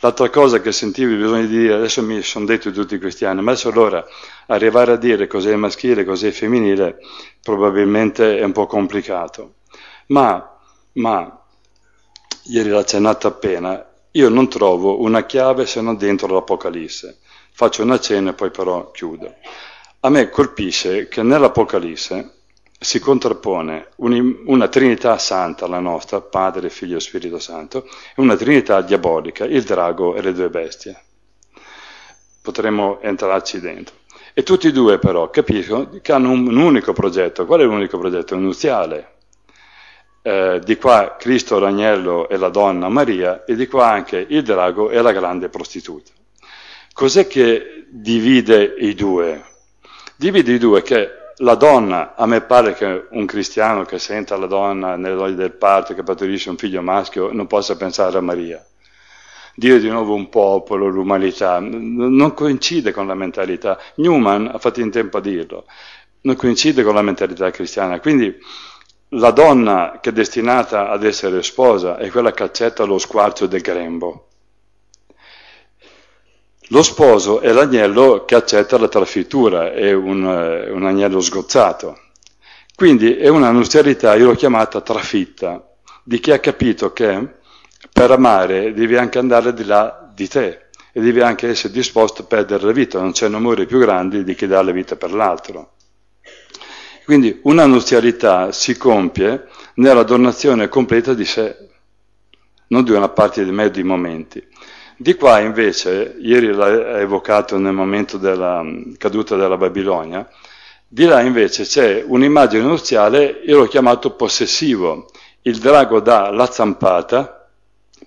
L'altra cosa che sentivo bisogno di dire, adesso mi sono detto tutti questi anni, ma adesso allora arrivare a dire cos'è maschile, cos'è femminile, probabilmente è un po' complicato. Ma, ma ieri l'ha accennato appena, io non trovo una chiave se non dentro l'Apocalisse. Faccio una cena e poi però chiudo. A me colpisce che nell'Apocalisse si contrappone una Trinità santa, la nostra, Padre, Figlio e Spirito Santo, e una Trinità diabolica, il drago e le due bestie. Potremmo entrarci dentro. E tutti e due però capiscono che hanno un, un unico progetto. Qual è l'unico progetto? Nuziale. Eh, di qua Cristo l'agnello e la donna Maria e di qua anche il drago e la grande prostituta. Cos'è che divide i due? Divide i due che la donna, a me pare che un cristiano che senta la donna nelle doglie del parto che partorisce un figlio maschio non possa pensare a Maria. Dio è di nuovo un popolo, l'umanità, non coincide con la mentalità. Newman ha fatto in tempo a dirlo, non coincide con la mentalità cristiana. Quindi la donna che è destinata ad essere sposa è quella che accetta lo squarcio del grembo. Lo sposo è l'agnello che accetta la trafittura, è un, eh, un agnello sgozzato. Quindi è una nuzialità, io l'ho chiamata trafitta, di chi ha capito che per amare devi anche andare di là di te e devi anche essere disposto a perdere la vita, non c'è un amore più grande di chi dà la vita per l'altro. Quindi una nuzialità si compie nella donazione completa di sé, non di una parte di me di momenti. Di qua invece, ieri l'ha evocato nel momento della mm, caduta della Babilonia, di là invece c'è un'immagine nuziale, io l'ho chiamato possessivo. Il drago dà la zampata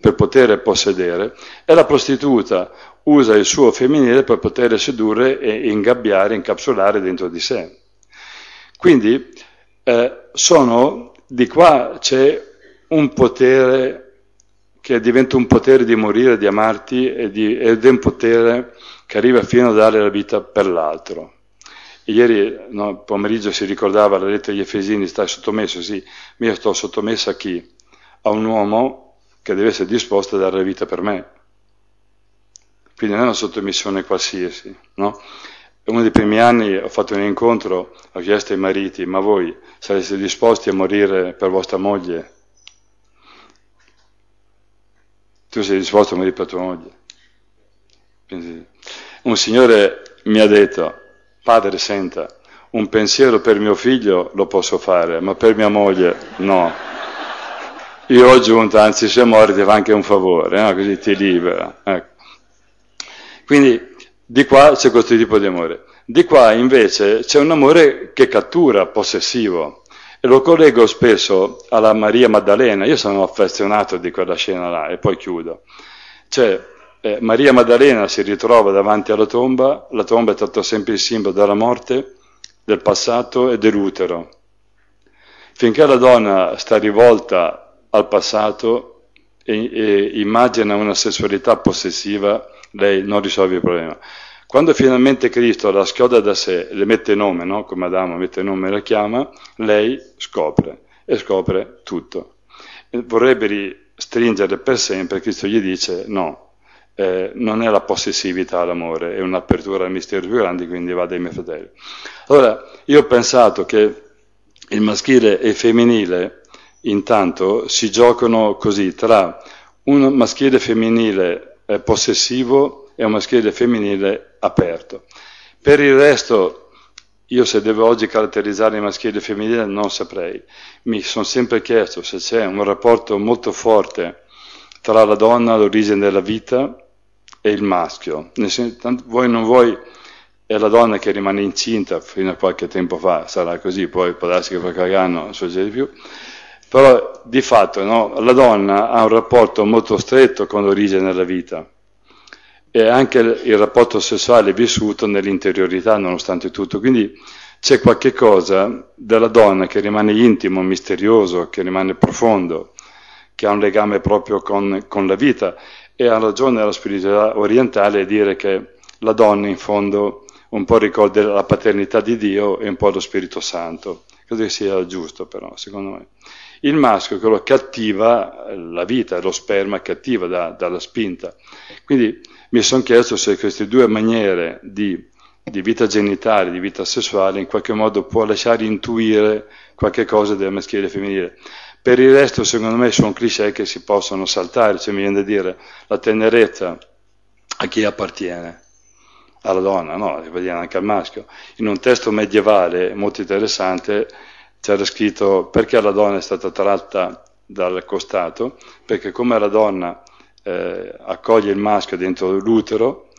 per poter possedere e la prostituta usa il suo femminile per poter sedurre e ingabbiare, incapsulare dentro di sé. Quindi eh, sono, di qua c'è un potere che diventa un potere di morire, di amarti ed è un potere che arriva fino a dare la vita per l'altro. ieri no, pomeriggio si ricordava la lettera agli Efesini, stai sottomesso, sì, ma io sto sottomesso a chi? A un uomo che deve essere disposto a dare la vita per me. Quindi non è una sottomissione qualsiasi, no? Uno dei primi anni ho fatto un incontro, ho chiesto ai mariti, ma voi sareste disposti a morire per vostra moglie? Tu sei disposto a morire per tua moglie. Quindi, un signore mi ha detto, padre senta, un pensiero per mio figlio lo posso fare, ma per mia moglie no. Io ho aggiunto, anzi se muore ti fa anche un favore, no? così ti libera. Ecco. Quindi di qua c'è questo tipo di amore. Di qua invece c'è un amore che cattura, possessivo. E lo collego spesso alla Maria Maddalena, io sono affezionato di quella scena là e poi chiudo. Cioè, eh, Maria Maddalena si ritrova davanti alla tomba, la tomba è stata sempre il simbolo della morte, del passato e dell'utero. Finché la donna sta rivolta al passato e, e immagina una sessualità possessiva, lei non risolve il problema. Quando finalmente Cristo la schioda da sé, le mette nome, no? come Adamo mette nome e la chiama, lei scopre e scopre tutto. Vorrebbe stringere per sempre, Cristo gli dice no, eh, non è la possessività l'amore, è un'apertura al mistero più grande, quindi va dai miei fratelli. Allora, io ho pensato che il maschile e il femminile intanto si giocano così tra un maschile femminile eh, possessivo e un maschile femminile aperto. Per il resto, io se devo oggi caratterizzare il maschile e il femminile non saprei. Mi sono sempre chiesto se c'è un rapporto molto forte tra la donna, l'origine della vita, e il maschio. Vuoi non vuoi, è la donna che rimane incinta fino a qualche tempo fa, sarà così, poi può darsi che qualche anno succede più. Però di fatto no, la donna ha un rapporto molto stretto con l'origine della vita e anche il rapporto sessuale vissuto nell'interiorità nonostante tutto. Quindi c'è qualche cosa della donna che rimane intimo, misterioso, che rimane profondo, che ha un legame proprio con, con la vita e ha ragione la spiritualità orientale a dire che la donna in fondo un po' ricorda la paternità di Dio e un po' lo Spirito Santo. Credo che sia giusto però, secondo me. Il maschio è quello che attiva la vita, lo sperma che attiva da, dalla spinta. Quindi mi sono chiesto se queste due maniere di, di, vita genitale, di vita sessuale, in qualche modo può lasciare intuire qualche cosa del maschile e femminile. Per il resto, secondo me, sono cliché che si possono saltare, cioè mi viene da dire la tenerezza a chi appartiene, alla donna, no, appartiene anche al maschio. In un testo medievale molto interessante c'era scritto perché la donna è stata tratta dal costato, perché come la donna eh, accoglie il maschio dentro l'utero,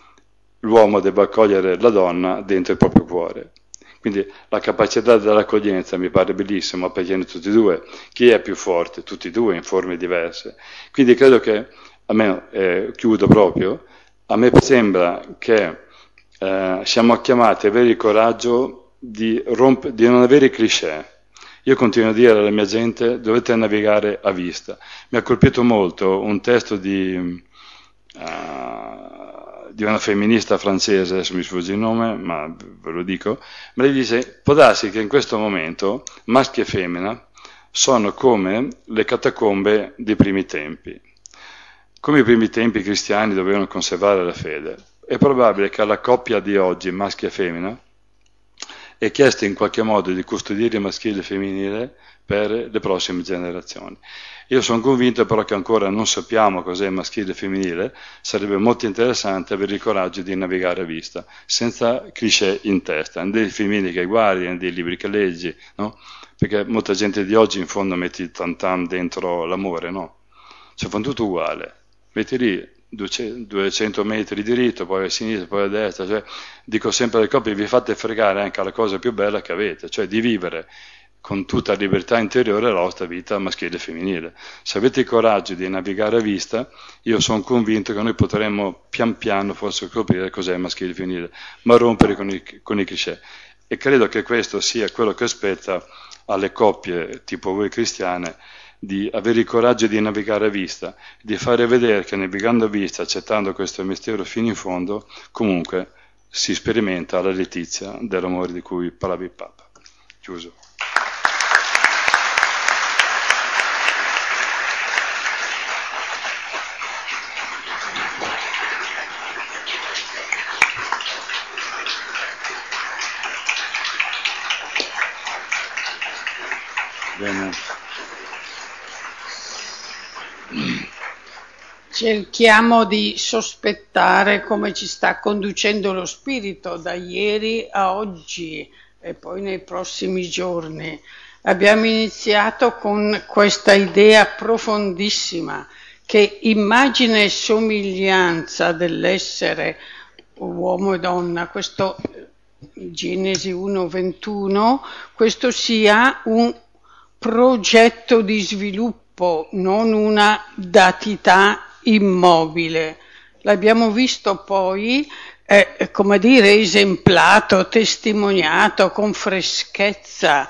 l'uomo deve accogliere la donna dentro il proprio cuore. Quindi la capacità dell'accoglienza mi pare bellissima, perché tutti e due. Chi è più forte? Tutti e due in forme diverse. Quindi credo che, a me eh, chiudo proprio, a me sembra che eh, siamo chiamati a avere il coraggio di, romp- di non avere cliché. Io continuo a dire alla mia gente, dovete navigare a vista. Mi ha colpito molto un testo di... Uh, di una femminista francese, adesso mi sfugge il nome, ma ve lo dico, ma lei dice, può darsi che in questo momento maschio e femmina sono come le catacombe dei primi tempi. Come i primi tempi cristiani dovevano conservare la fede, è probabile che alla coppia di oggi, maschio e femmina, è chiesto in qualche modo di custodire il maschile e il femminile per le prossime generazioni. Io sono convinto però che ancora non sappiamo cos'è maschile e femminile, sarebbe molto interessante avere il coraggio di navigare a vista, senza cliché in testa, né dei film che guardi, né dei libri che leggi, no? Perché molta gente di oggi in fondo mette il tantam dentro l'amore, no? Cioè fanno tutto uguale, metti lì 200 metri di diritto, poi a sinistra, poi a destra, cioè, dico sempre alle coppie, vi fate fregare anche alla cosa più bella che avete, cioè di vivere con tutta libertà interiore la vostra vita maschile e femminile. Se avete il coraggio di navigare a vista, io sono convinto che noi potremmo pian piano forse scoprire cos'è maschile e femminile, ma rompere con i, con i cliché. E credo che questo sia quello che aspetta alle coppie tipo voi cristiane di avere il coraggio di navigare a vista, di fare vedere che navigando a vista, accettando questo mistero fino in fondo, comunque si sperimenta la letizia dell'amore di cui parlava il Papa. Chiuso. Cerchiamo di sospettare come ci sta conducendo lo spirito da ieri a oggi e poi nei prossimi giorni. Abbiamo iniziato con questa idea profondissima che immagine e somiglianza dell'essere uomo e donna, questo Genesi 1.21, questo sia un progetto di sviluppo, non una datità immobile. L'abbiamo visto poi, eh, come dire, esemplato, testimoniato con freschezza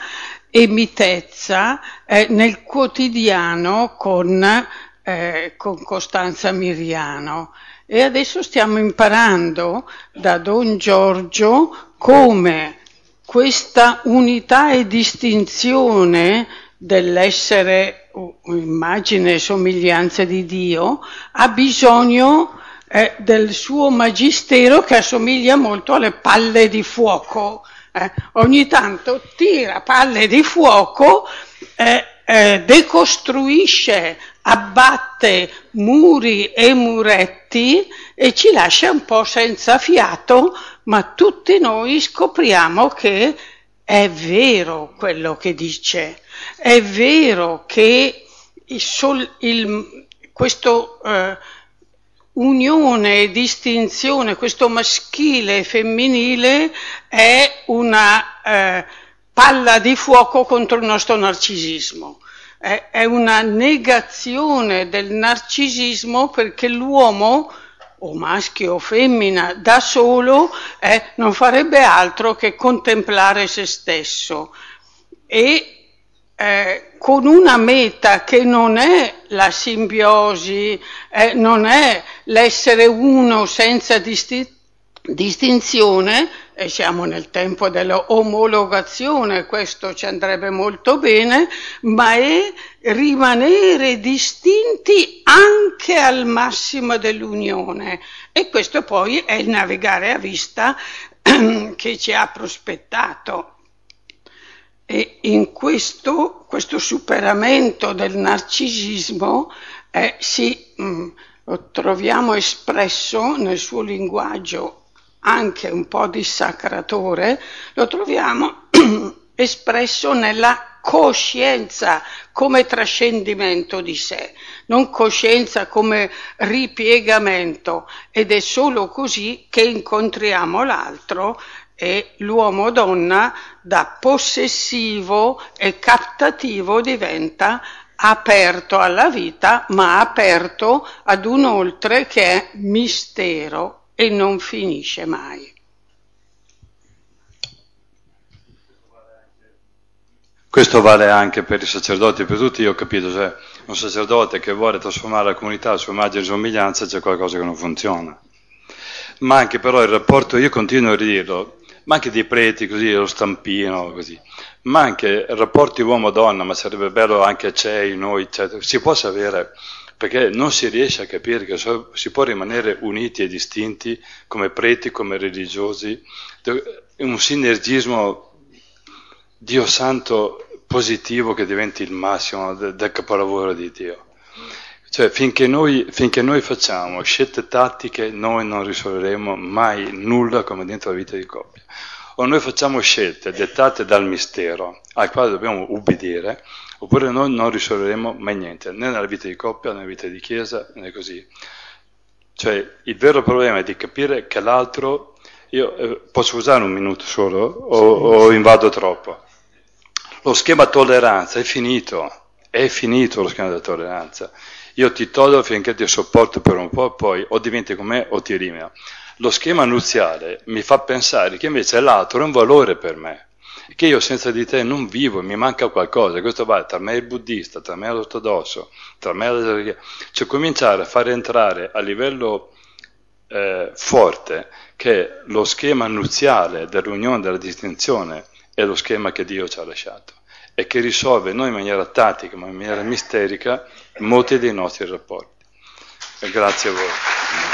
e mitezza eh, nel quotidiano con, eh, con Costanza Miriano. E adesso stiamo imparando da Don Giorgio come questa unità e distinzione dell'essere immagine e somiglianza di Dio, ha bisogno eh, del suo magistero che assomiglia molto alle palle di fuoco. Eh, ogni tanto tira palle di fuoco, eh, eh decostruisce, abbatte muri e muretti e ci lascia un po' senza fiato, ma tutti noi scopriamo che è vero quello che dice è vero che il sol, il, questo eh, unione e distinzione, questo maschile e femminile è una eh, palla di fuoco contro il nostro narcisismo. È, è una negazione del narcisismo perché l'uomo o maschio o femmina da solo eh, non farebbe altro che contemplare se stesso. E eh, con una meta che non è la simbiosi, eh, non è l'essere uno senza disti- distinzione, e siamo nel tempo dell'omologazione, questo ci andrebbe molto bene, ma è rimanere distinti anche al massimo dell'unione. E questo poi è il navigare a vista che ci ha prospettato. E in questo, questo superamento del narcisismo eh, si, mh, mm, lo troviamo espresso nel suo linguaggio anche un po' dissacratore, lo troviamo espresso nella coscienza come trascendimento di sé, non coscienza come ripiegamento ed è solo così che incontriamo l'altro e l'uomo-donna da possessivo e captativo diventa aperto alla vita, ma aperto ad un oltre che è mistero e non finisce mai. Questo vale anche per i sacerdoti, per tutti. Io ho capito, cioè un sacerdote che vuole trasformare la comunità a sua immagine e somiglianza, c'è qualcosa che non funziona. Ma anche però il rapporto, io continuo a ridirlo, ma anche dei preti così, lo stampino così, ma anche rapporti uomo-donna, ma sarebbe bello anche c'è, noi, eccetera, si può sapere, perché non si riesce a capire che si può rimanere uniti e distinti come preti, come religiosi, un sinergismo Dio Santo positivo che diventi il massimo del, del capolavoro di Dio. Cioè, finché noi, finché noi, facciamo scelte tattiche, noi non risolveremo mai nulla come dentro la vita di coppia. O noi facciamo scelte dettate dal mistero al quale dobbiamo ubbidire, oppure noi non risolveremo mai niente, né nella vita di coppia, né nella vita di chiesa, né così. Cioè, il vero problema è di capire che l'altro... Io eh, posso usare un minuto solo o, o invado troppo? Lo schema tolleranza è finito, è finito lo schema della tolleranza. Io ti tollero finché ti sopporto per un po', poi o diventi con me o ti elimino. Lo schema nuziale mi fa pensare che invece l'altro è un valore per me, che io senza di te non vivo, mi manca qualcosa. Questo vale tra me e il buddista, tra me e l'ortodosso, tra me e la... Cioè cominciare a far entrare a livello eh, forte che lo schema nuziale dell'unione, della distinzione, è lo schema che Dio ci ha lasciato e che risolve non in maniera tattica ma in maniera misterica molti dei nostri rapporti. E grazie a voi.